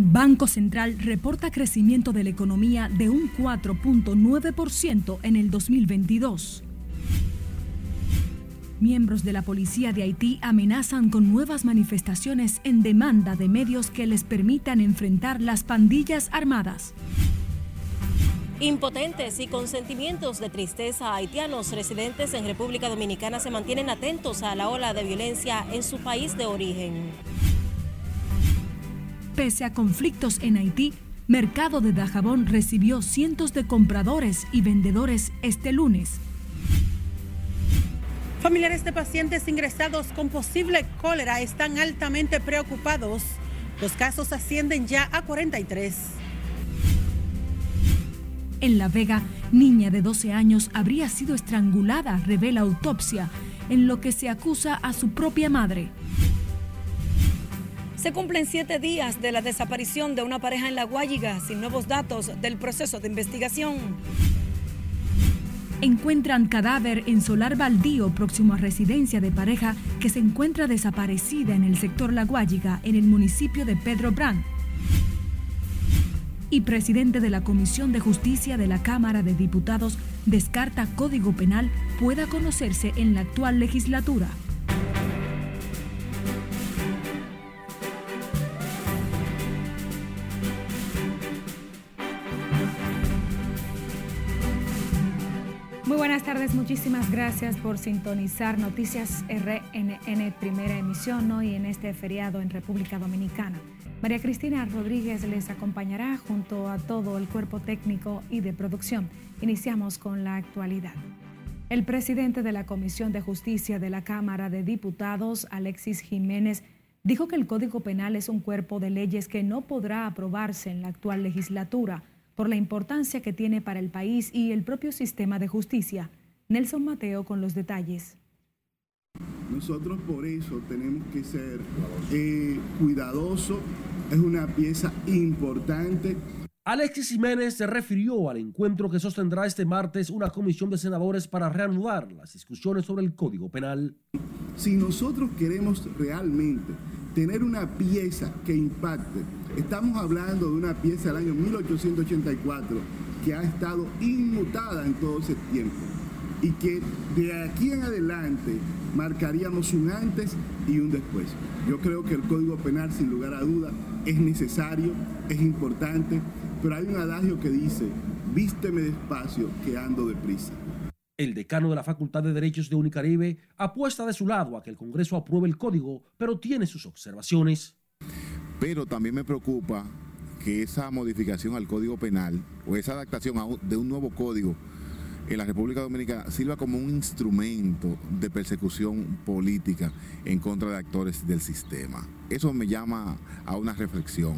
Banco Central reporta crecimiento de la economía de un 4.9% en el 2022. Miembros de la policía de Haití amenazan con nuevas manifestaciones en demanda de medios que les permitan enfrentar las pandillas armadas. Impotentes y con sentimientos de tristeza, haitianos residentes en República Dominicana se mantienen atentos a la ola de violencia en su país de origen. Pese a conflictos en Haití, Mercado de Dajabón recibió cientos de compradores y vendedores este lunes Familiares de pacientes ingresados con posible cólera están altamente preocupados. Los casos ascienden ya a 43. En La Vega, niña de 12 años habría sido estrangulada, revela autopsia, en lo que se acusa a su propia madre. Se cumplen siete días de la desaparición de una pareja en La Guayiga sin nuevos datos del proceso de investigación. Encuentran cadáver en solar baldío próximo a residencia de pareja que se encuentra desaparecida en el sector La Guayiga, en el municipio de Pedro Brand. Y presidente de la Comisión de Justicia de la Cámara de Diputados descarta código penal pueda conocerse en la actual legislatura. Tardes, muchísimas gracias por sintonizar Noticias RNN Primera Emisión hoy en este feriado en República Dominicana. María Cristina Rodríguez les acompañará junto a todo el cuerpo técnico y de producción. Iniciamos con la actualidad. El presidente de la Comisión de Justicia de la Cámara de Diputados, Alexis Jiménez, dijo que el Código Penal es un cuerpo de leyes que no podrá aprobarse en la actual legislatura por la importancia que tiene para el país y el propio sistema de justicia. Nelson Mateo con los detalles. Nosotros por eso tenemos que ser eh, cuidadosos, es una pieza importante. Alexis Jiménez se refirió al encuentro que sostendrá este martes una comisión de senadores para reanudar las discusiones sobre el Código Penal. Si nosotros queremos realmente tener una pieza que impacte Estamos hablando de una pieza del año 1884 que ha estado inmutada en todo ese tiempo y que de aquí en adelante marcaríamos un antes y un después. Yo creo que el Código Penal, sin lugar a duda, es necesario, es importante, pero hay un adagio que dice, vísteme despacio que ando deprisa. El decano de la Facultad de Derechos de Unicaribe apuesta de su lado a que el Congreso apruebe el código, pero tiene sus observaciones. Pero también me preocupa que esa modificación al Código Penal o esa adaptación de un nuevo código en la República Dominicana sirva como un instrumento de persecución política en contra de actores del sistema. Eso me llama a una reflexión.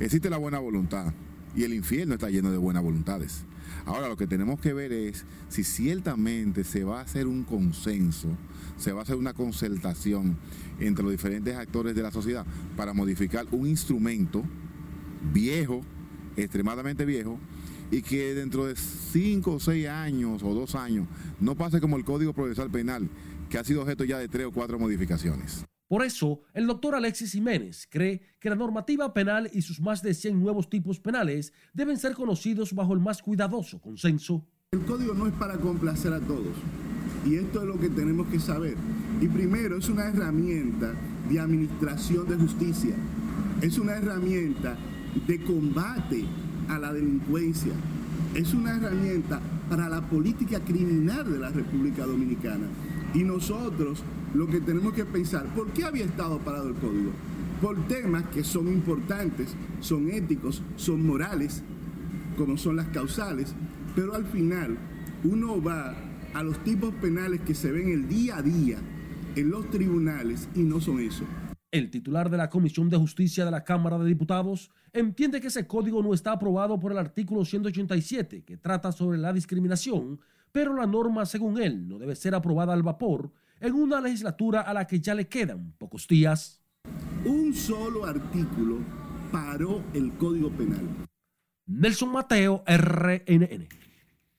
Existe la buena voluntad y el infierno está lleno de buenas voluntades. Ahora lo que tenemos que ver es si ciertamente se va a hacer un consenso, se va a hacer una concertación entre los diferentes actores de la sociedad para modificar un instrumento viejo, extremadamente viejo, y que dentro de cinco o seis años o dos años no pase como el Código Procesal Penal, que ha sido objeto ya de tres o cuatro modificaciones. Por eso, el doctor Alexis Jiménez cree que la normativa penal y sus más de 100 nuevos tipos penales deben ser conocidos bajo el más cuidadoso consenso. El código no es para complacer a todos. Y esto es lo que tenemos que saber. Y primero, es una herramienta de administración de justicia. Es una herramienta de combate a la delincuencia. Es una herramienta para la política criminal de la República Dominicana. Y nosotros lo que tenemos que pensar, ¿por qué había estado parado el código? Por temas que son importantes, son éticos, son morales, como son las causales, pero al final uno va a los tipos penales que se ven el día a día en los tribunales y no son eso. El titular de la Comisión de Justicia de la Cámara de Diputados entiende que ese código no está aprobado por el artículo 187 que trata sobre la discriminación, pero la norma, según él, no debe ser aprobada al vapor en una legislatura a la que ya le quedan pocos días. Un solo artículo paró el Código Penal. Nelson Mateo, RNN.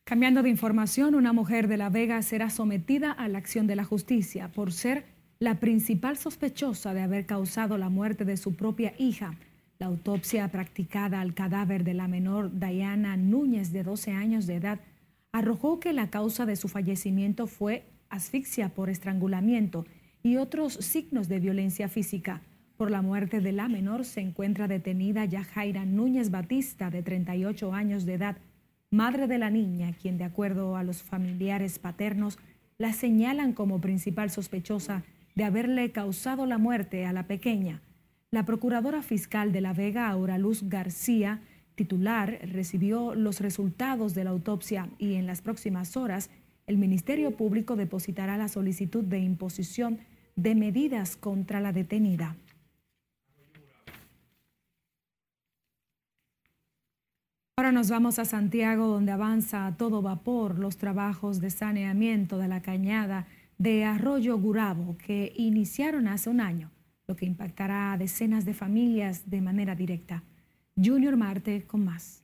Cambiando de información, una mujer de La Vega será sometida a la acción de la justicia por ser la principal sospechosa de haber causado la muerte de su propia hija. La autopsia practicada al cadáver de la menor Diana Núñez, de 12 años de edad, arrojó que la causa de su fallecimiento fue asfixia por estrangulamiento y otros signos de violencia física. Por la muerte de la menor se encuentra detenida Yajaira Núñez Batista, de 38 años de edad, madre de la niña, quien de acuerdo a los familiares paternos la señalan como principal sospechosa de haberle causado la muerte a la pequeña. La procuradora fiscal de La Vega, Aura Luz García, titular, recibió los resultados de la autopsia y en las próximas horas el Ministerio Público depositará la solicitud de imposición de medidas contra la detenida. Ahora nos vamos a Santiago, donde avanza a todo vapor los trabajos de saneamiento de la cañada de Arroyo Gurabo, que iniciaron hace un año, lo que impactará a decenas de familias de manera directa. Junior Marte con más.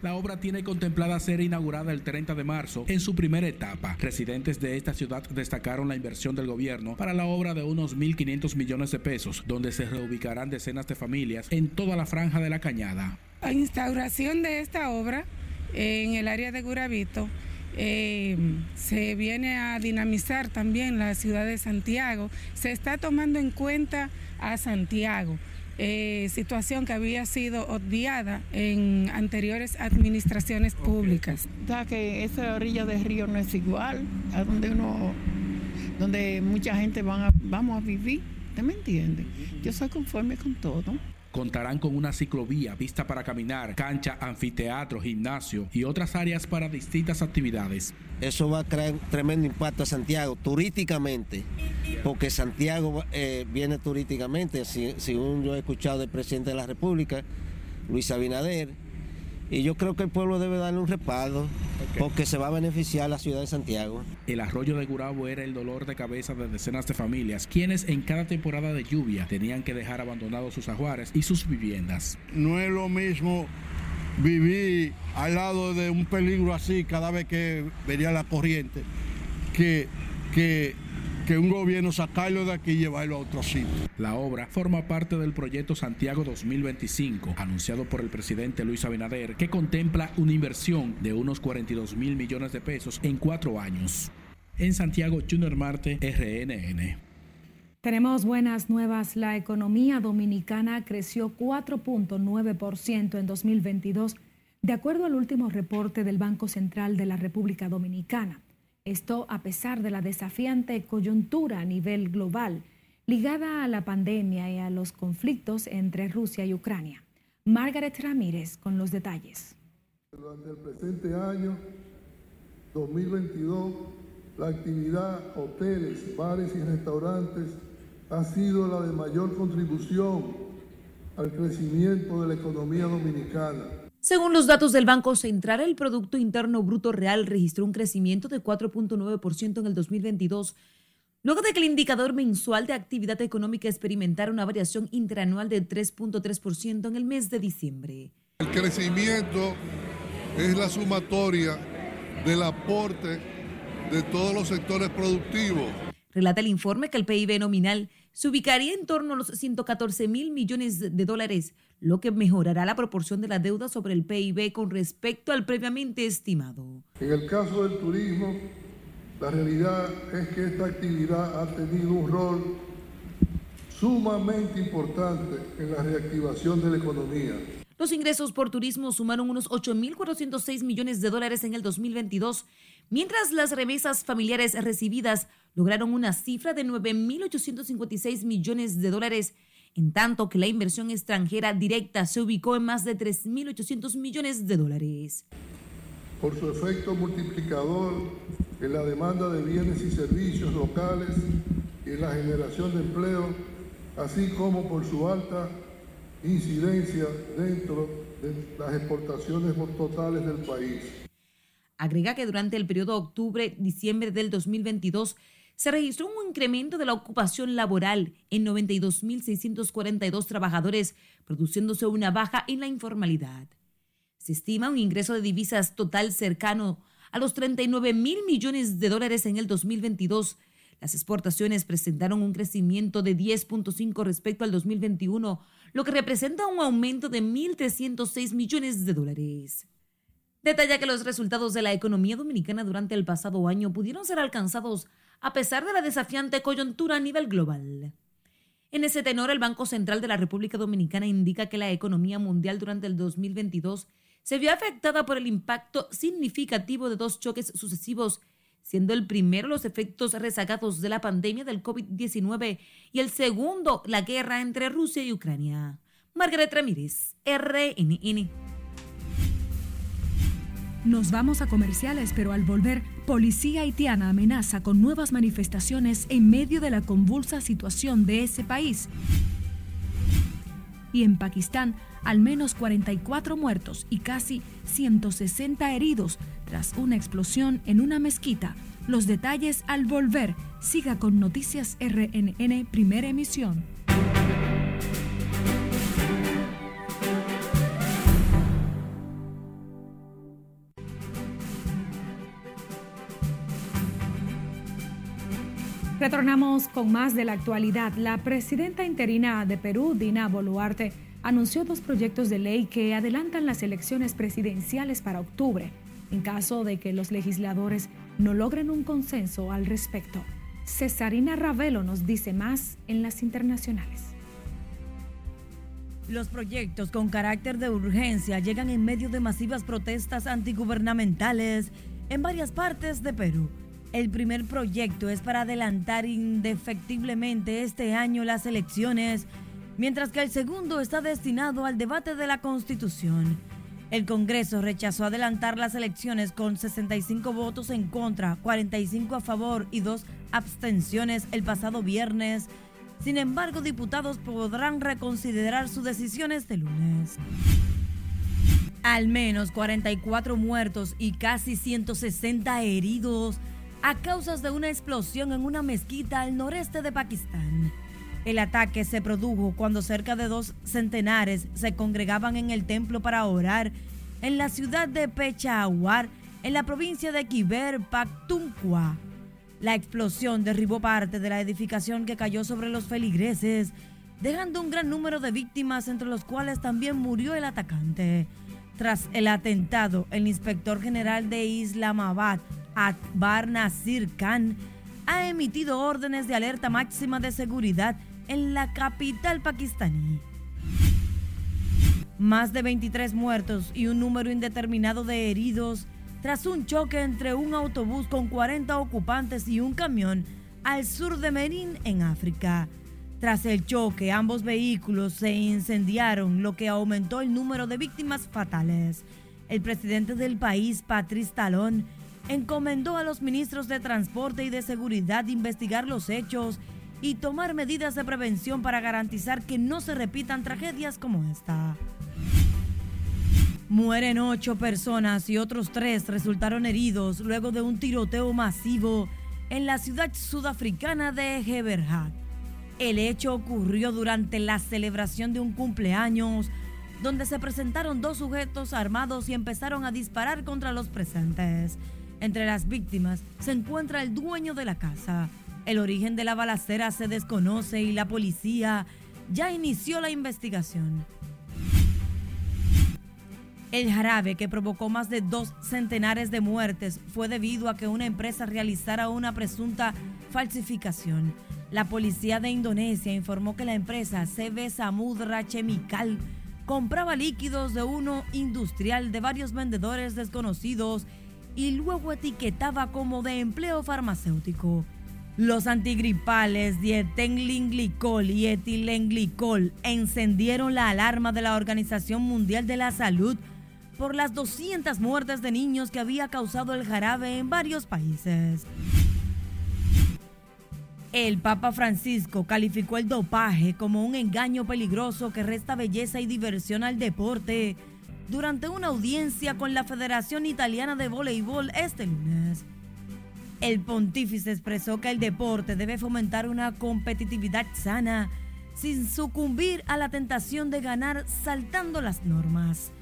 La obra tiene contemplada ser inaugurada el 30 de marzo en su primera etapa. Residentes de esta ciudad destacaron la inversión del gobierno para la obra de unos 1.500 millones de pesos, donde se reubicarán decenas de familias en toda la franja de la cañada. La instauración de esta obra en el área de Guravito eh, se viene a dinamizar también la ciudad de Santiago. Se está tomando en cuenta a Santiago. Eh, situación que había sido obviada en anteriores administraciones públicas. O que esa orilla del río no es igual a donde uno, donde mucha gente van a, vamos a vivir. ¿Usted me entiende? Yo soy conforme con todo. Contarán con una ciclovía, pista para caminar, cancha, anfiteatro, gimnasio y otras áreas para distintas actividades. Eso va a crear tremendo impacto a Santiago turísticamente, porque Santiago eh, viene turísticamente, según yo he escuchado del presidente de la República, Luis Abinader, y yo creo que el pueblo debe darle un respaldo porque se va a beneficiar la ciudad de Santiago. El arroyo de Gurabo era el dolor de cabeza de decenas de familias, quienes en cada temporada de lluvia tenían que dejar abandonados sus ajuares y sus viviendas. No es lo mismo vivir al lado de un peligro así cada vez que venía la corriente que, que que un gobierno sacarlo de aquí y llevarlo a otro sitio. La obra forma parte del proyecto Santiago 2025, anunciado por el presidente Luis Abinader, que contempla una inversión de unos 42 mil millones de pesos en cuatro años. En Santiago, Junior Marte, RNN. Tenemos buenas nuevas. La economía dominicana creció 4.9% en 2022, de acuerdo al último reporte del Banco Central de la República Dominicana. Esto a pesar de la desafiante coyuntura a nivel global ligada a la pandemia y a los conflictos entre Rusia y Ucrania. Margaret Ramírez con los detalles. Durante el presente año 2022, la actividad hoteles, bares y restaurantes ha sido la de mayor contribución al crecimiento de la economía dominicana según los datos del Banco Central, el Producto Interno Bruto Real registró un crecimiento de 4.9% en el 2022, luego de que el indicador mensual de actividad económica experimentara una variación interanual de 3.3% en el mes de diciembre. El crecimiento es la sumatoria del aporte de todos los sectores productivos. Relata el informe que el PIB nominal se ubicaría en torno a los 114 mil millones de dólares, lo que mejorará la proporción de la deuda sobre el PIB con respecto al previamente estimado. En el caso del turismo, la realidad es que esta actividad ha tenido un rol sumamente importante en la reactivación de la economía. Los ingresos por turismo sumaron unos 8.406 millones de dólares en el 2022, mientras las remesas familiares recibidas lograron una cifra de 9.856 millones de dólares, en tanto que la inversión extranjera directa se ubicó en más de 3.800 millones de dólares. Por su efecto multiplicador en la demanda de bienes y servicios locales y en la generación de empleo, así como por su alta incidencia dentro de las exportaciones totales del país. Agrega que durante el periodo octubre-diciembre del 2022 se registró un incremento de la ocupación laboral en 92.642 trabajadores, produciéndose una baja en la informalidad. Se estima un ingreso de divisas total cercano a los 39 mil millones de dólares en el 2022, Las exportaciones presentaron un crecimiento de 10.5 respecto al 2021, lo que representa un aumento de 1.306 millones de dólares. Detalla que los resultados de la economía dominicana durante el pasado año pudieron ser alcanzados a pesar de la desafiante coyuntura a nivel global. En ese tenor, el Banco Central de la República Dominicana indica que la economía mundial durante el 2022 se vio afectada por el impacto significativo de dos choques sucesivos, siendo el primero los efectos rezagados de la pandemia del COVID-19 y el segundo la guerra entre Rusia y Ucrania. Margaret Ramírez, RNN. Nos vamos a comerciales, pero al volver, policía haitiana amenaza con nuevas manifestaciones en medio de la convulsa situación de ese país. Y en Pakistán, al menos 44 muertos y casi 160 heridos tras una explosión en una mezquita. Los detalles al volver. Siga con Noticias RNN Primera Emisión. Retornamos con más de la actualidad. La presidenta interina de Perú, Dina Boluarte, anunció dos proyectos de ley que adelantan las elecciones presidenciales para octubre, en caso de que los legisladores no logren un consenso al respecto. Cesarina Ravelo nos dice más en las internacionales. Los proyectos con carácter de urgencia llegan en medio de masivas protestas antigubernamentales en varias partes de Perú el primer proyecto es para adelantar indefectiblemente este año las elecciones, mientras que el segundo está destinado al debate de la Constitución. El Congreso rechazó adelantar las elecciones con 65 votos en contra, 45 a favor y dos abstenciones el pasado viernes. Sin embargo, diputados podrán reconsiderar su decisión este lunes. Al menos 44 muertos y casi 160 heridos a causa de una explosión en una mezquita al noreste de Pakistán. El ataque se produjo cuando cerca de dos centenares se congregaban en el templo para orar en la ciudad de Peshawar, en la provincia de Khyber Pakhtunkhwa. La explosión derribó parte de la edificación que cayó sobre los feligreses, dejando un gran número de víctimas, entre los cuales también murió el atacante. Tras el atentado, el inspector general de Islamabad, Akbar Nasir Khan ha emitido órdenes de alerta máxima de seguridad en la capital pakistaní. Más de 23 muertos y un número indeterminado de heridos tras un choque entre un autobús con 40 ocupantes y un camión al sur de Merín, en África. Tras el choque, ambos vehículos se incendiaron, lo que aumentó el número de víctimas fatales. El presidente del país, Patrice Talón, encomendó a los ministros de Transporte y de Seguridad investigar los hechos y tomar medidas de prevención para garantizar que no se repitan tragedias como esta. Mueren ocho personas y otros tres resultaron heridos luego de un tiroteo masivo en la ciudad sudafricana de Heberhat. El hecho ocurrió durante la celebración de un cumpleaños donde se presentaron dos sujetos armados y empezaron a disparar contra los presentes. Entre las víctimas se encuentra el dueño de la casa. El origen de la balacera se desconoce y la policía ya inició la investigación. El jarabe que provocó más de dos centenares de muertes fue debido a que una empresa realizara una presunta falsificación. La policía de Indonesia informó que la empresa CB Samudra Chemical compraba líquidos de uno industrial de varios vendedores desconocidos y luego etiquetaba como de empleo farmacéutico. Los antigripales dietenglinglicol y etilenglicol encendieron la alarma de la Organización Mundial de la Salud por las 200 muertes de niños que había causado el jarabe en varios países. El Papa Francisco calificó el dopaje como un engaño peligroso que resta belleza y diversión al deporte durante una audiencia con la Federación Italiana de Voleibol este lunes. El pontífice expresó que el deporte debe fomentar una competitividad sana sin sucumbir a la tentación de ganar saltando las normas.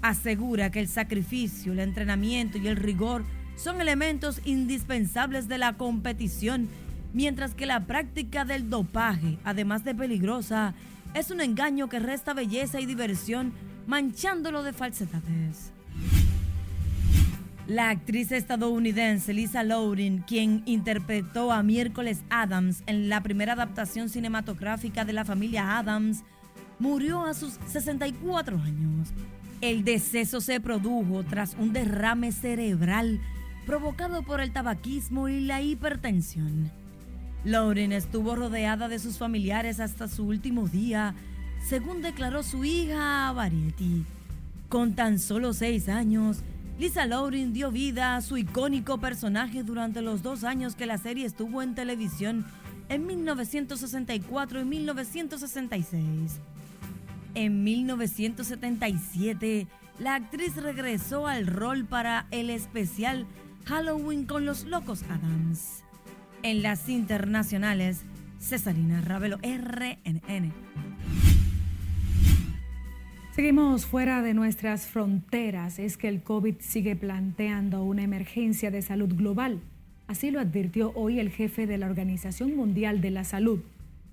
Asegura que el sacrificio, el entrenamiento y el rigor son elementos indispensables de la competición mientras que la práctica del dopaje, además de peligrosa, es un engaño que resta belleza y diversión, manchándolo de falsedades. La actriz estadounidense Lisa Loring, quien interpretó a Miércoles Adams en la primera adaptación cinematográfica de la familia Adams, murió a sus 64 años. El deceso se produjo tras un derrame cerebral provocado por el tabaquismo y la hipertensión. Lauren estuvo rodeada de sus familiares hasta su último día, según declaró su hija Variety. Con tan solo seis años, Lisa Lauren dio vida a su icónico personaje durante los dos años que la serie estuvo en televisión en 1964 y 1966. En 1977, la actriz regresó al rol para el especial Halloween con los Locos Adams. En las internacionales, Cesarina Ravelo, RNN. Seguimos fuera de nuestras fronteras. Es que el COVID sigue planteando una emergencia de salud global. Así lo advirtió hoy el jefe de la Organización Mundial de la Salud.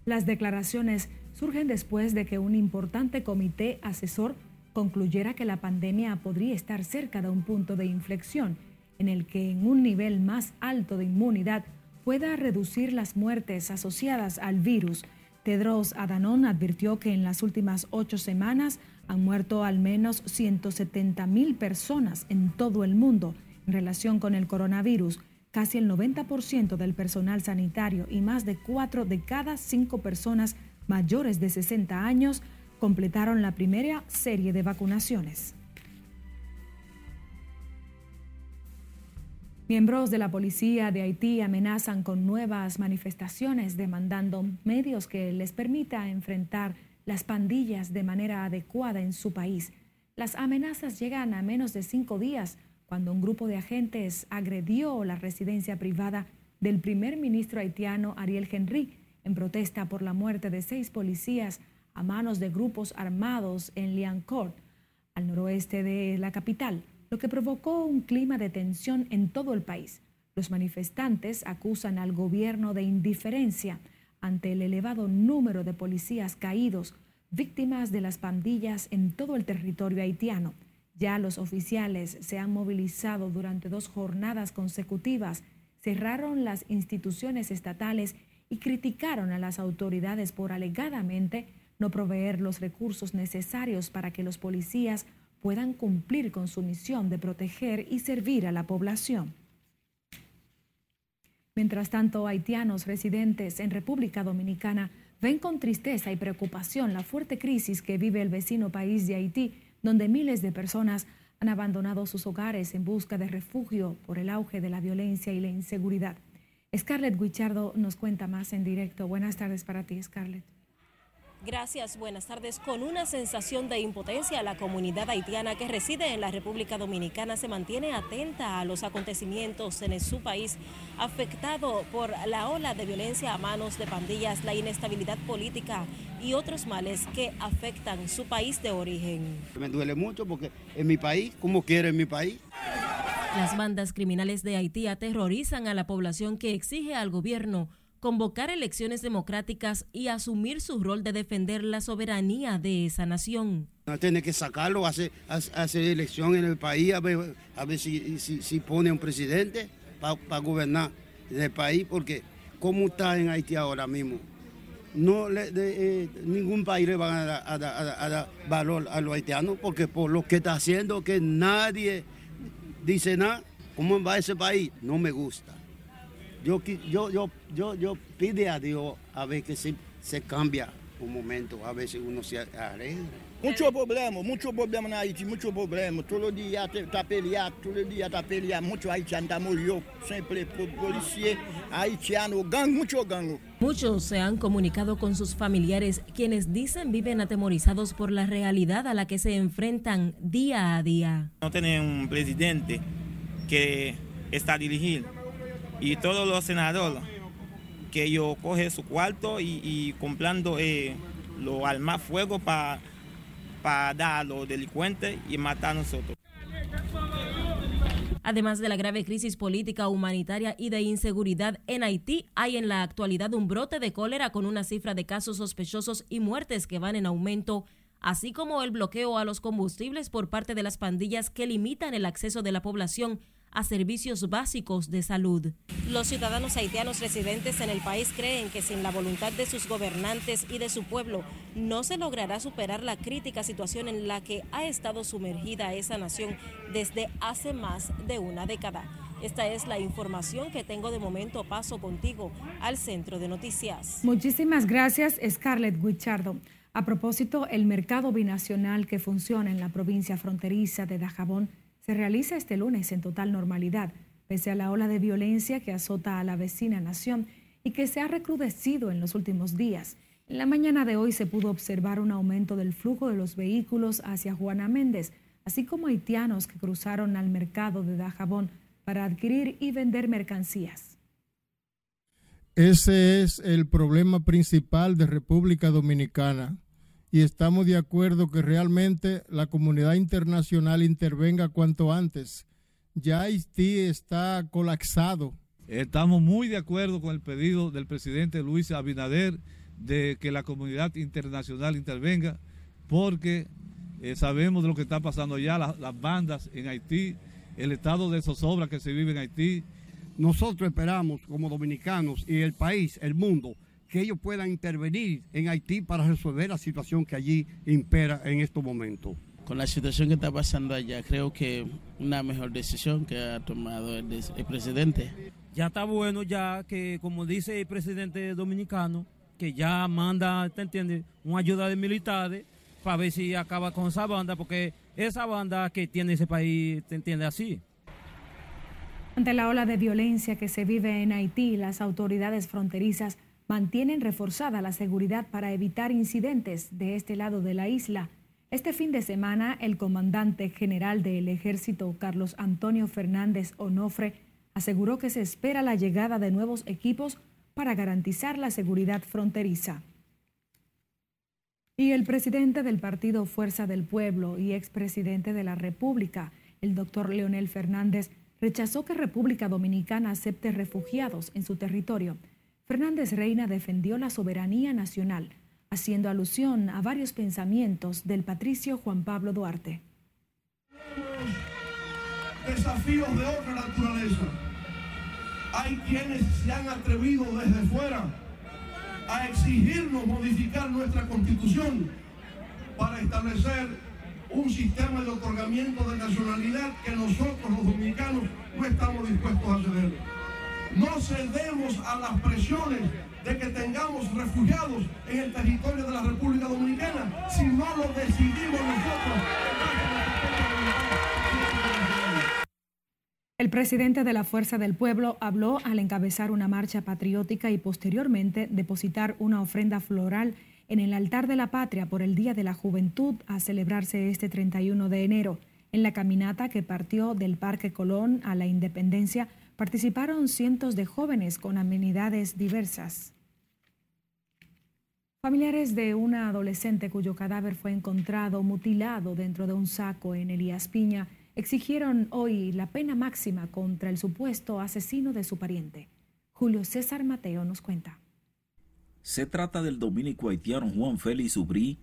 Las declaraciones surgen después de que un importante comité asesor concluyera que la pandemia podría estar cerca de un punto de inflexión en el que en un nivel más alto de inmunidad pueda reducir las muertes asociadas al virus. Tedros Adhanom advirtió que en las últimas ocho semanas han muerto al menos 170 mil personas en todo el mundo en relación con el coronavirus. Casi el 90% del personal sanitario y más de cuatro de cada cinco personas mayores de 60 años completaron la primera serie de vacunaciones. Miembros de la policía de Haití amenazan con nuevas manifestaciones demandando medios que les permita enfrentar las pandillas de manera adecuada en su país. Las amenazas llegan a menos de cinco días cuando un grupo de agentes agredió la residencia privada del primer ministro haitiano Ariel Henry en protesta por la muerte de seis policías a manos de grupos armados en Liancourt, al noroeste de la capital lo que provocó un clima de tensión en todo el país. Los manifestantes acusan al gobierno de indiferencia ante el elevado número de policías caídos, víctimas de las pandillas en todo el territorio haitiano. Ya los oficiales se han movilizado durante dos jornadas consecutivas, cerraron las instituciones estatales y criticaron a las autoridades por alegadamente no proveer los recursos necesarios para que los policías puedan cumplir con su misión de proteger y servir a la población. Mientras tanto, haitianos residentes en República Dominicana ven con tristeza y preocupación la fuerte crisis que vive el vecino país de Haití, donde miles de personas han abandonado sus hogares en busca de refugio por el auge de la violencia y la inseguridad. Scarlett Guichardo nos cuenta más en directo. Buenas tardes para ti, Scarlett. Gracias, buenas tardes. Con una sensación de impotencia, la comunidad haitiana que reside en la República Dominicana se mantiene atenta a los acontecimientos en su país, afectado por la ola de violencia a manos de pandillas, la inestabilidad política y otros males que afectan su país de origen. Me duele mucho porque en mi país, como quiero en mi país. Las bandas criminales de Haití aterrorizan a la población que exige al gobierno convocar elecciones democráticas y asumir su rol de defender la soberanía de esa nación. Tiene que sacarlo, hacer, hacer elección en el país, a ver, a ver si, si, pone un presidente para gobernar el país, porque como está en Haití ahora mismo, no eh, ningún país le va a, dar valor a los haitianos, porque por lo que está haciendo, que nadie dice nada, ¿cómo va ese país? No me gusta yo, yo, yo, yo, yo pide a Dios a ver que se, se cambia un momento, a ver si uno se arregla. Mucho problema, mucho problema en Haití, mucho problema. Todo el día está peleando, todo el día está peleando. Muchos haitianos están muriendo, siempre policía, haitiano, gang, mucho gang. Muchos se han comunicado con sus familiares, quienes dicen viven atemorizados por la realidad a la que se enfrentan día a día. No tienen un presidente que está dirigiendo y todos los senadores que ellos cogen su cuarto y, comprando eh, lo armas fuego para dar a los delincuentes y matar a nosotros. Además de la grave crisis política, humanitaria y de inseguridad en Haití, hay en la actualidad un brote de cólera con una cifra de casos sospechosos y muertes que van en aumento, así como el bloqueo a los combustibles por parte de las pandillas que limitan el acceso de la población a servicios básicos de salud. Los ciudadanos haitianos residentes en el país creen que sin la voluntad de sus gobernantes y de su pueblo no se logrará superar la crítica situación en la que ha estado sumergida esa nación desde hace más de una década. Esta es la información que tengo de momento. Paso contigo al centro de noticias. Muchísimas gracias, Scarlett Guichardo. A propósito, el mercado binacional que funciona en la provincia fronteriza de Dajabón se realiza este lunes en total normalidad, pese a la ola de violencia que azota a la vecina nación y que se ha recrudecido en los últimos días. En la mañana de hoy se pudo observar un aumento del flujo de los vehículos hacia Juana Méndez, así como haitianos que cruzaron al mercado de Dajabón para adquirir y vender mercancías. Ese es el problema principal de República Dominicana y estamos de acuerdo que realmente la comunidad internacional intervenga cuanto antes. Ya Haití está colapsado. Estamos muy de acuerdo con el pedido del presidente Luis Abinader de que la comunidad internacional intervenga porque eh, sabemos de lo que está pasando allá, las bandas en Haití, el estado de zozobra que se vive en Haití. Nosotros esperamos como dominicanos y el país, el mundo, que ellos puedan intervenir en Haití para resolver la situación que allí impera en estos momentos. Con la situación que está pasando allá, creo que una mejor decisión que ha tomado el, presidente. Ya está bueno ya que, como dice el presidente dominicano, que ya manda, ¿te entiendes?, una ayuda de militares para ver si acaba con esa banda, porque esa banda que tiene ese país, ¿te entiende así? Ante la ola de violencia que se vive en Haití, las autoridades fronterizas mantienen reforzada la seguridad para evitar incidentes de este lado de la isla. Este fin de semana, el comandante general del ejército, Carlos Antonio Fernández Onofre, aseguró que se espera la llegada de nuevos equipos para garantizar la seguridad fronteriza. Y el presidente del partido Fuerza del Pueblo y expresidente de la República, el doctor Leonel Fernández, rechazó que República Dominicana acepte refugiados en su territorio. Fernández Reina defendió la soberanía nacional, haciendo alusión a varios pensamientos del patricio Juan Pablo Duarte. Desafíos de otra naturaleza. Hay quienes se han atrevido desde fuera a exigirnos modificar nuestra constitución para establecer un sistema de otorgamiento de nacionalidad que nosotros los dominicanos no estamos dispuestos a ceder. No cedemos a las presiones de que tengamos refugiados en el territorio de la República Dominicana si no lo decidimos nosotros. El presidente de la Fuerza del Pueblo habló al encabezar una marcha patriótica y posteriormente depositar una ofrenda floral en el altar de la patria por el Día de la Juventud a celebrarse este 31 de enero. En la caminata que partió del Parque Colón a la Independencia, participaron cientos de jóvenes con amenidades diversas. Familiares de una adolescente cuyo cadáver fue encontrado mutilado dentro de un saco en Elías Piña exigieron hoy la pena máxima contra el supuesto asesino de su pariente. Julio César Mateo nos cuenta. Se trata del dominico haitiano Juan Félix Ubrí,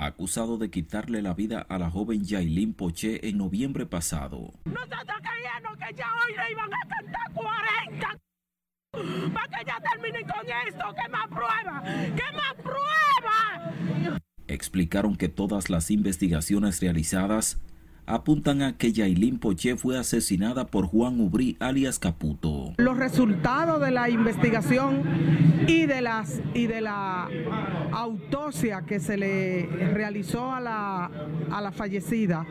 acusado de quitarle la vida a la joven Yailin Poché en noviembre pasado. Nosotros creíamos que ya hoy le iban a cantar 40 para que ya terminen con esto. ¿Qué más prueba? ¿Qué más prueba? Explicaron que todas las investigaciones realizadas apuntan a que Yailin Poché fue asesinada por Juan Ubrí alias Caputo. Los resultados de la investigación y de, las, y de la autopsia que se le realizó a la, a la fallecida,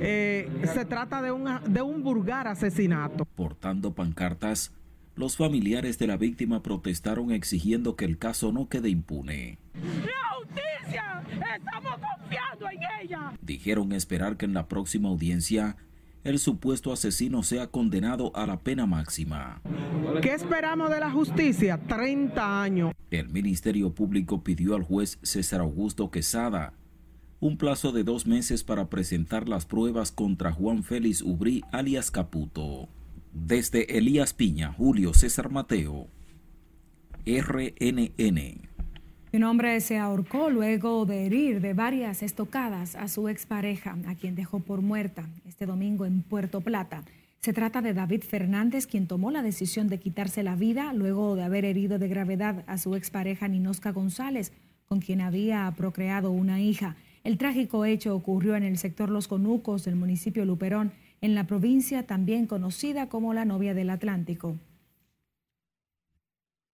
eh, se trata de un, de un vulgar asesinato. Portando pancartas, los familiares de la víctima protestaron exigiendo que el caso no quede impune. ¡La justicia! ¡Estamos confiando en ella! Dijeron esperar que en la próxima audiencia el supuesto asesino sea condenado a la pena máxima. ¿Qué esperamos de la justicia? 30 años. El Ministerio Público pidió al juez César Augusto Quesada un plazo de dos meses para presentar las pruebas contra Juan Félix Ubrí alias Caputo. Desde Elías Piña, Julio César Mateo, RNN. Un hombre se ahorcó luego de herir de varias estocadas a su expareja, a quien dejó por muerta este domingo en Puerto Plata. Se trata de David Fernández, quien tomó la decisión de quitarse la vida luego de haber herido de gravedad a su expareja Ninosca González, con quien había procreado una hija. El trágico hecho ocurrió en el sector Los Conucos del municipio Luperón, en la provincia también conocida como la novia del Atlántico.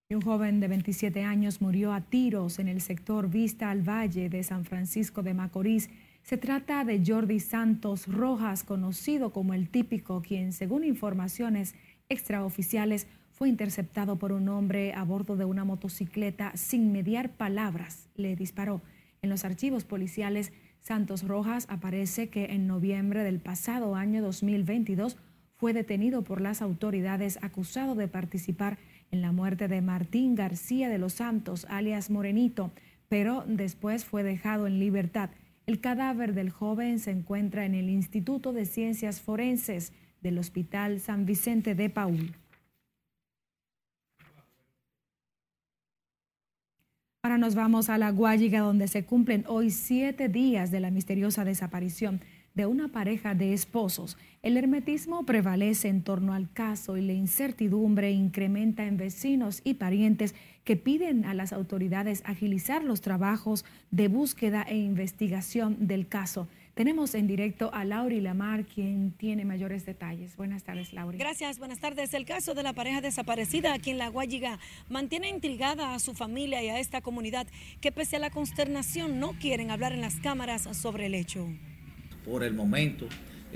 Un joven de 27 años murió a tiros en el sector Vista al Valle de San Francisco de Macorís. Se trata de Jordi Santos Rojas, conocido como el típico, quien, según informaciones extraoficiales, fue interceptado por un hombre a bordo de una motocicleta sin mediar palabras. Le disparó. En los archivos policiales, Santos Rojas aparece que en noviembre del pasado año 2022 fue detenido por las autoridades acusado de participar la muerte de Martín García de los Santos, alias Morenito, pero después fue dejado en libertad. El cadáver del joven se encuentra en el Instituto de Ciencias Forenses del Hospital San Vicente de Paul. Ahora nos vamos a La Guayiga, donde se cumplen hoy siete días de la misteriosa desaparición de una pareja de esposos. El hermetismo prevalece en torno al caso y la incertidumbre incrementa en vecinos y parientes que piden a las autoridades agilizar los trabajos de búsqueda e investigación del caso. Tenemos en directo a Lauri Lamar, quien tiene mayores detalles. Buenas tardes, Lauri. Gracias, buenas tardes. El caso de la pareja desaparecida aquí en La Guayiga mantiene intrigada a su familia y a esta comunidad que pese a la consternación no quieren hablar en las cámaras sobre el hecho por el momento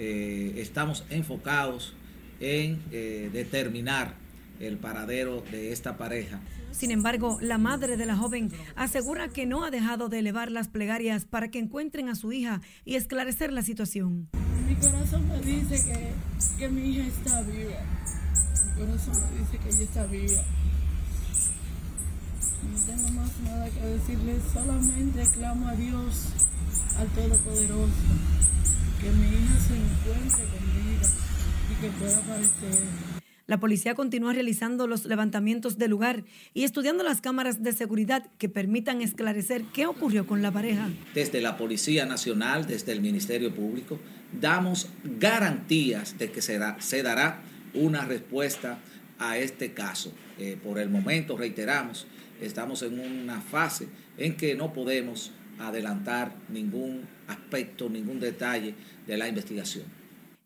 eh, estamos enfocados en eh, determinar el paradero de esta pareja. Sin embargo, la madre de la joven asegura que no ha dejado de elevar las plegarias para que encuentren a su hija y esclarecer la situación. Mi corazón me dice que, que mi hija está viva. Mi corazón me dice que ella está viva. No tengo más nada que decirle, solamente clamo a Dios, al Todopoderoso que mi hija se encuentre con vida y que pueda aparecer. La policía continúa realizando los levantamientos del lugar y estudiando las cámaras de seguridad que permitan esclarecer qué ocurrió con la pareja. Desde la Policía Nacional, desde el Ministerio Público, damos garantías de que se, dará una respuesta a este caso. Eh, por el momento, reiteramos, estamos en una fase en que no podemos adelantar ningún aspecto, ningún detalle de la investigación.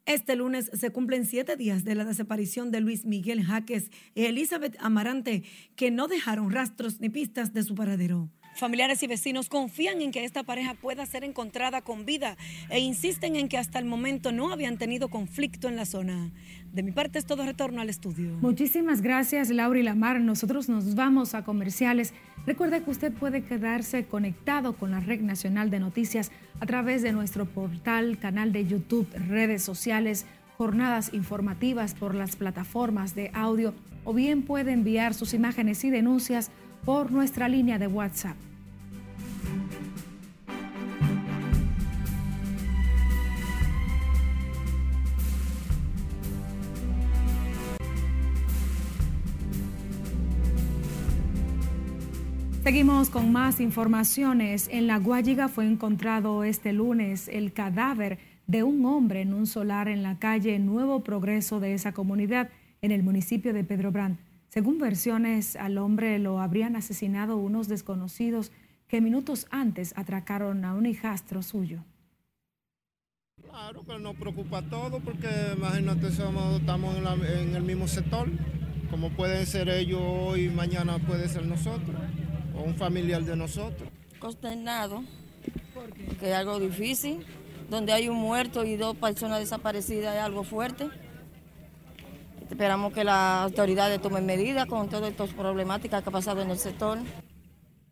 Este lunes se cumplen siete días de la desaparición de Luis Miguel Jaques y Elizabeth Amarante, que no dejaron rastros ni pistas de su paradero. Familiares y vecinos confían en que esta pareja pueda ser encontrada con vida e insisten en que hasta el momento no habían tenido conflicto en la zona. De mi parte es todo retorno al estudio. Muchísimas gracias, Laura y Lamar. Nosotros nos vamos a comerciales. Recuerde que usted puede quedarse conectado con la Red Nacional de Noticias a través de nuestro portal, canal de YouTube, redes sociales, jornadas informativas por las plataformas de audio o bien puede enviar sus imágenes y denuncias por nuestra línea de WhatsApp Seguimos con más informaciones. En La Guayiga fue encontrado este lunes el cadáver de un hombre en un solar en la calle Nuevo Progreso de esa comunidad en el municipio de Pedro Brán. Según versiones, al hombre lo habrían asesinado unos desconocidos que minutos antes atracaron a un hijastro suyo. Claro que nos preocupa todo porque imagínate, somos, estamos en, en el mismo sector. Como pueden ser ellos hoy, mañana puede ser nosotros o un familiar de nosotros. Consternado, que es algo difícil, donde hay un muerto y dos personas desaparecidas es algo fuerte. Esperamos que las autoridades tomen medidas con todas estas problemáticas que ha pasado en el sector.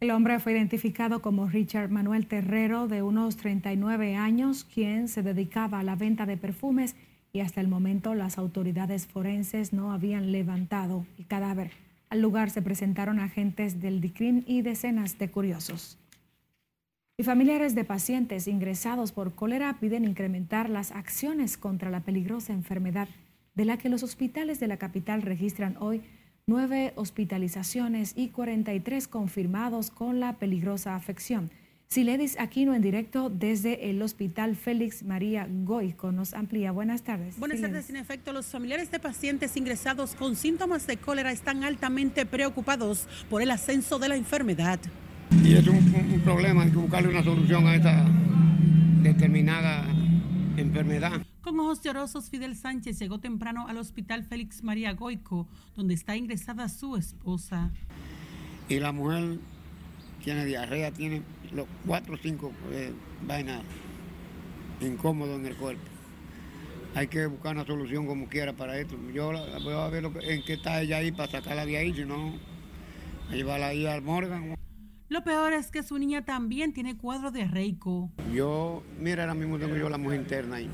El hombre fue identificado como Richard Manuel Terrero, de unos 39 años, quien se dedicaba a la venta de perfumes y hasta el momento las autoridades forenses no habían levantado el cadáver. Al lugar se presentaron agentes del DICRIM y decenas de curiosos. Y familiares de pacientes ingresados por cólera piden incrementar las acciones contra la peligrosa enfermedad de la que los hospitales de la capital registran hoy nueve hospitalizaciones y 43 confirmados con la peligrosa afección. Siledis Aquino en directo desde el Hospital Félix María Goico nos amplía. Buenas tardes. Buenas tardes. En efecto, los familiares de pacientes ingresados con síntomas de cólera están altamente preocupados por el ascenso de la enfermedad. Y es un, un problema, hay que buscarle una solución a esta determinada enfermedad. Con ojos llorosos, Fidel Sánchez llegó temprano al Hospital Félix María Goico, donde está ingresada su esposa. Y la mujer tiene diarrea, tiene los cuatro o cinco eh, vainas incómodos en el cuerpo. Hay que buscar una solución como quiera para esto. Yo la- voy a ver lo que- en qué está ella ahí para sacarla de ahí, si no, llevarla ahí al Morgan. Lo peor es que su niña también tiene cuadro de reico. Yo, mira, ahora mismo tengo yo la mujer interna ahí.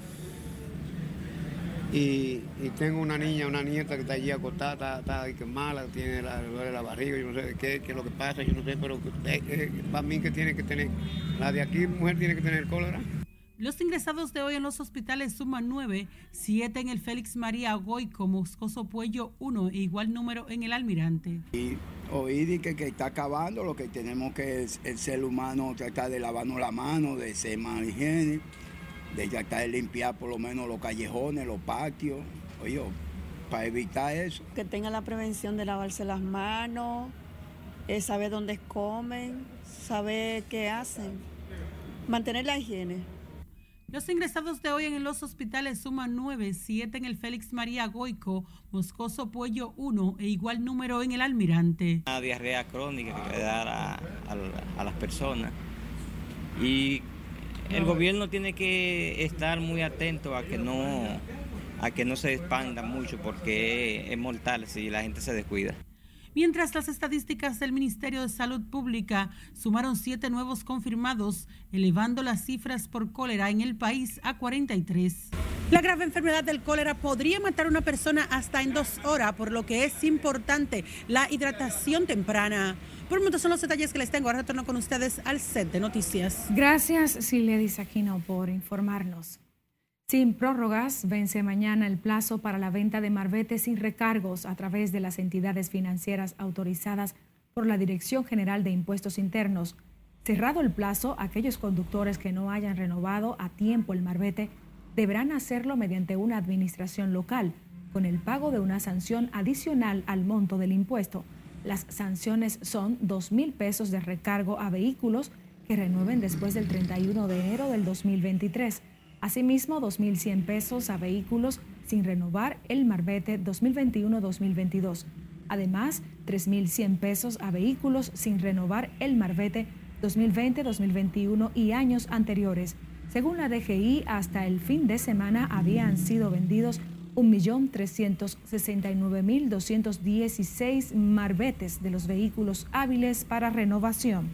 Y, tengo una niña, una nieta que está allí acostada, está, está que mala, tiene la, le duele la barriga, yo no sé qué, qué es lo que pasa, yo no sé, pero eh, eh, para mí que tiene que tener, la de aquí, mujer tiene que tener cólera. Los ingresados de hoy en los hospitales suman nueve, siete en el Félix María Goico, Moscoso Puello 1 e igual número en el Almirante. Y oír que, que está acabando, lo que tenemos que es el ser humano tratar de lavarnos la mano, de ser más higiene, de tratar de limpiar por lo menos los callejones, los patios, oye, para evitar eso. que tengan la prevención de lavarse las manos, eh, saber dónde comen, saber qué hacen, mantener la higiene. Los ingresados de hoy en los hospitales suman nueve, siete en el Félix María Goico, Moscoso Puello 1 e igual número en el Almirante. Una diarrea crónica que le da a las personas. Y el gobierno tiene que estar muy atento a que no, a que no se expanda mucho porque es mortal si la gente se descuida. Mientras las estadísticas del Ministerio de Salud Pública sumaron siete nuevos confirmados, elevando las cifras por cólera en el país a 43. La grave enfermedad del cólera podría matar a una persona hasta en dos horas, por lo que es importante la hidratación temprana. Por el momento son los detalles que les tengo. Ahora retorno con ustedes al set de noticias. Gracias, Siledis Aquino, por informarnos. Sin prórrogas, vence mañana el plazo para la venta de marbetes sin recargos a través de las entidades financieras autorizadas por la Dirección General de Impuestos Internos. Cerrado el plazo, aquellos conductores que no hayan renovado a tiempo el marbete deberán hacerlo mediante una administración local, con el pago de una sanción adicional al monto del impuesto. Las sanciones son 2 mil pesos de recargo a vehículos que renueven después del 31 de enero del 2023. Asimismo, 2.100 pesos a vehículos sin renovar el marbete 2021-2022. Además, 3.100 pesos a vehículos sin renovar el marbete 2020-2021 y años anteriores. Según la DGI, hasta el fin de semana habían sido vendidos 1.369.216 marbetes de los vehículos hábiles para renovación.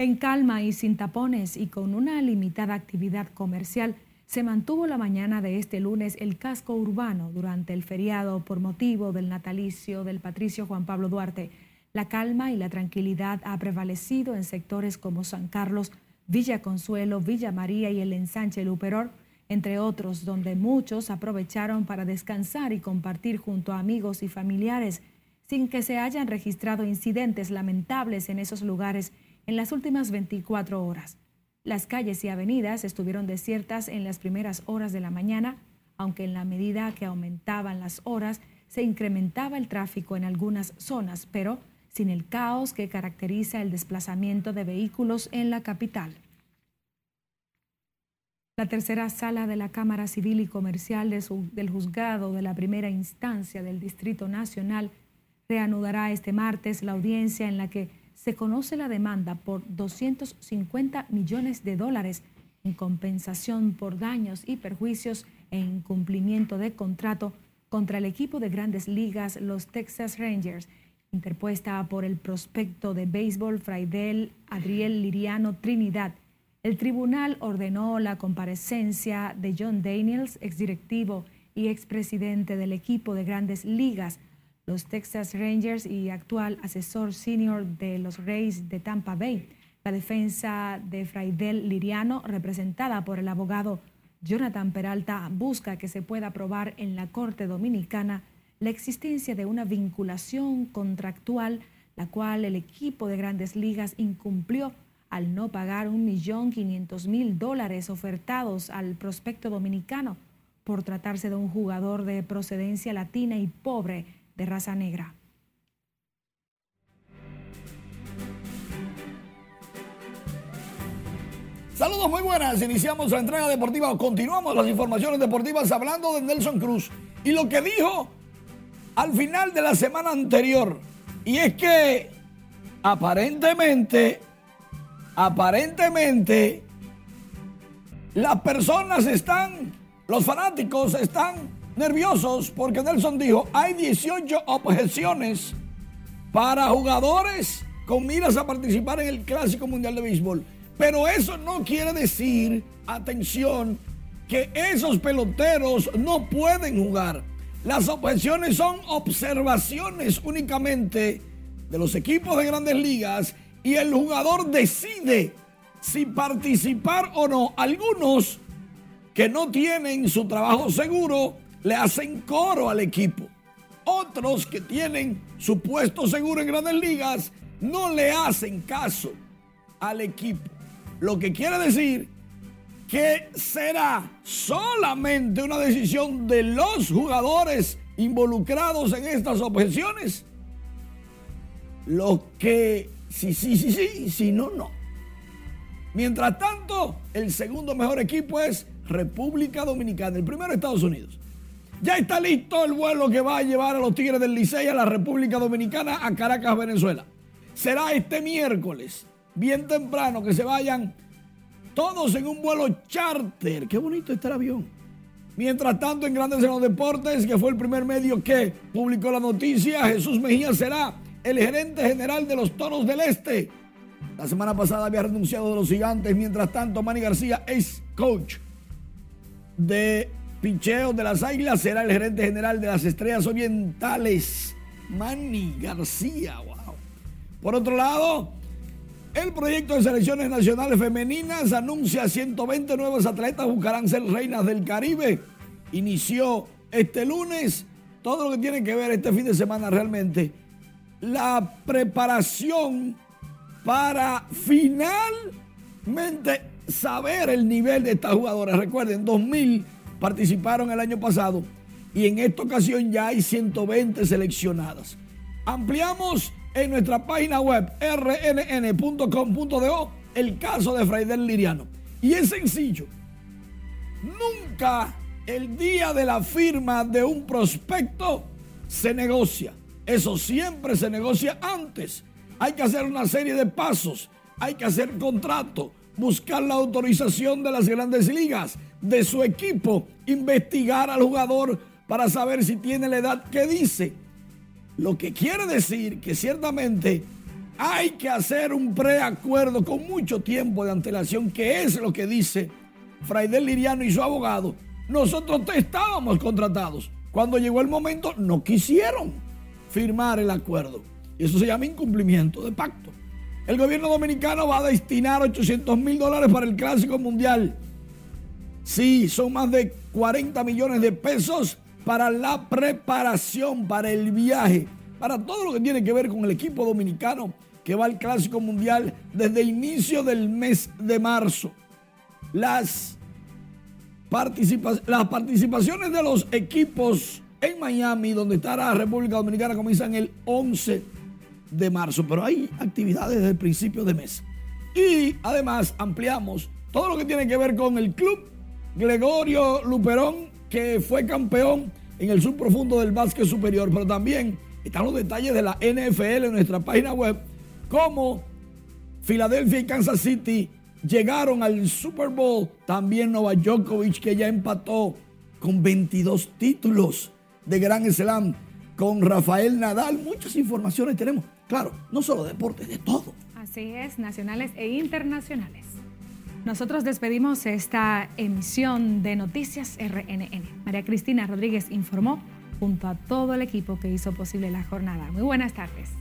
En calma y sin tapones y con una limitada actividad comercial, se mantuvo la mañana de este lunes el casco urbano durante el feriado por motivo del natalicio del patricio Juan Pablo Duarte. La calma y la tranquilidad ha prevalecido en sectores como San Carlos, Villa Consuelo, Villa María y el ensanche Luperor, entre otros, donde muchos aprovecharon para descansar y compartir junto a amigos y familiares, sin que se hayan registrado incidentes lamentables en esos lugares en las últimas 24 horas. Las calles y avenidas estuvieron desiertas en las primeras horas de la mañana, aunque en la medida que aumentaban las horas se incrementaba el tráfico en algunas zonas, pero sin el caos que caracteriza el desplazamiento de vehículos en la capital. La tercera sala de la Cámara Civil y Comercial del Juzgado de la Primera Instancia del Distrito Nacional reanudará este martes la audiencia en la que se conoce la demanda por 250 millones de dólares en compensación por daños y perjuicios e incumplimiento de contrato contra el equipo de grandes ligas, los Texas Rangers, interpuesta por el prospecto de béisbol Fraidel Adriel Liriano Trinidad. El tribunal ordenó la comparecencia de John Daniels, exdirectivo y expresidente del equipo de grandes ligas, los Texas Rangers y actual asesor senior de los Rays de Tampa Bay. La defensa de Fraidel Liriano, representada por el abogado Jonathan Peralta, busca que se pueda probar en la Corte Dominicana la existencia de una vinculación contractual, la cual el equipo de grandes ligas incumplió al no pagar un millón quinientos mil dólares ofertados al prospecto dominicano por tratarse de un jugador de procedencia latina y pobre de raza negra. Saludos muy buenas, iniciamos la entrega deportiva, continuamos las informaciones deportivas hablando de Nelson Cruz y lo que dijo al final de la semana anterior. Y es que aparentemente aparentemente las personas están, los fanáticos están nerviosos porque Nelson dijo, hay 18 objeciones para jugadores con miras a participar en el Clásico Mundial de Béisbol. Pero eso no quiere decir, atención, que esos peloteros no pueden jugar. Las objeciones son observaciones únicamente de los equipos de grandes ligas y el jugador decide si participar o no. Algunos que no tienen su trabajo seguro le hacen coro al equipo. Otros que tienen su puesto seguro en grandes ligas no le hacen caso al equipo. Lo que quiere decir que será solamente una decisión de los jugadores involucrados en estas objeciones. Los que Sí, sí, sí, sí, si no, no. Mientras tanto, el segundo mejor equipo es República Dominicana, el primero Estados Unidos. Ya está listo el vuelo que va a llevar a los Tigres del Licey a la República Dominicana, a Caracas, Venezuela. Será este miércoles, bien temprano, que se vayan todos en un vuelo charter. Qué bonito está el avión. Mientras tanto, en Grandes en los Deportes, que fue el primer medio que publicó la noticia, Jesús Mejía será el gerente general de los Toros del Este. La semana pasada había renunciado de los gigantes. Mientras tanto, Manny García es coach de picheo de las águilas. Será el gerente general de las estrellas orientales. Manny García, wow. Por otro lado, el proyecto de selecciones nacionales femeninas anuncia 120 nuevos atletas buscarán ser reinas del Caribe. Inició este lunes. Todo lo que tiene que ver este fin de semana realmente la preparación para finalmente saber el nivel de estas jugadoras. Recuerden, 2.000 participaron el año pasado y en esta ocasión ya hay 120 seleccionadas. Ampliamos en nuestra página web rnn.com.do el caso de Fraidel Liriano. Y es sencillo. Nunca el día de la firma de un prospecto se negocia. Eso siempre se negocia antes. Hay que hacer una serie de pasos. Hay que hacer contrato, buscar la autorización de las grandes ligas, de su equipo, investigar al jugador para saber si tiene la edad que dice. Lo que quiere decir que ciertamente hay que hacer un preacuerdo con mucho tiempo de antelación, que es lo que dice Fraidel Liriano y su abogado. Nosotros estábamos contratados. Cuando llegó el momento, no quisieron firmar el acuerdo. Y eso se llama incumplimiento de pacto. El gobierno dominicano va a destinar 800 mil dólares para el Clásico Mundial. Sí, son más de 40 millones de pesos para la preparación, para el viaje, para todo lo que tiene que ver con el equipo dominicano que va al Clásico Mundial desde inicio del mes de marzo. Las, las participaciones de los equipos en Miami, donde está la República Dominicana, comienzan el 11 de marzo, pero hay actividades desde el principio de mes. Y además ampliamos todo lo que tiene que ver con el club Gregorio Luperón, que fue campeón en el subprofundo del básquet superior, pero también están los detalles de la NFL en nuestra página web, como Filadelfia y Kansas City llegaron al Super Bowl, también Nova Djokovic que ya empató con 22 títulos de Gran Slam con Rafael Nadal. Muchas informaciones tenemos. Claro, no solo deportes, de todo. Así es, nacionales e internacionales. Nosotros despedimos esta emisión de Noticias RNN. María Cristina Rodríguez informó. junto a todo el equipo que hizo posible la jornada. Muy buenas tardes.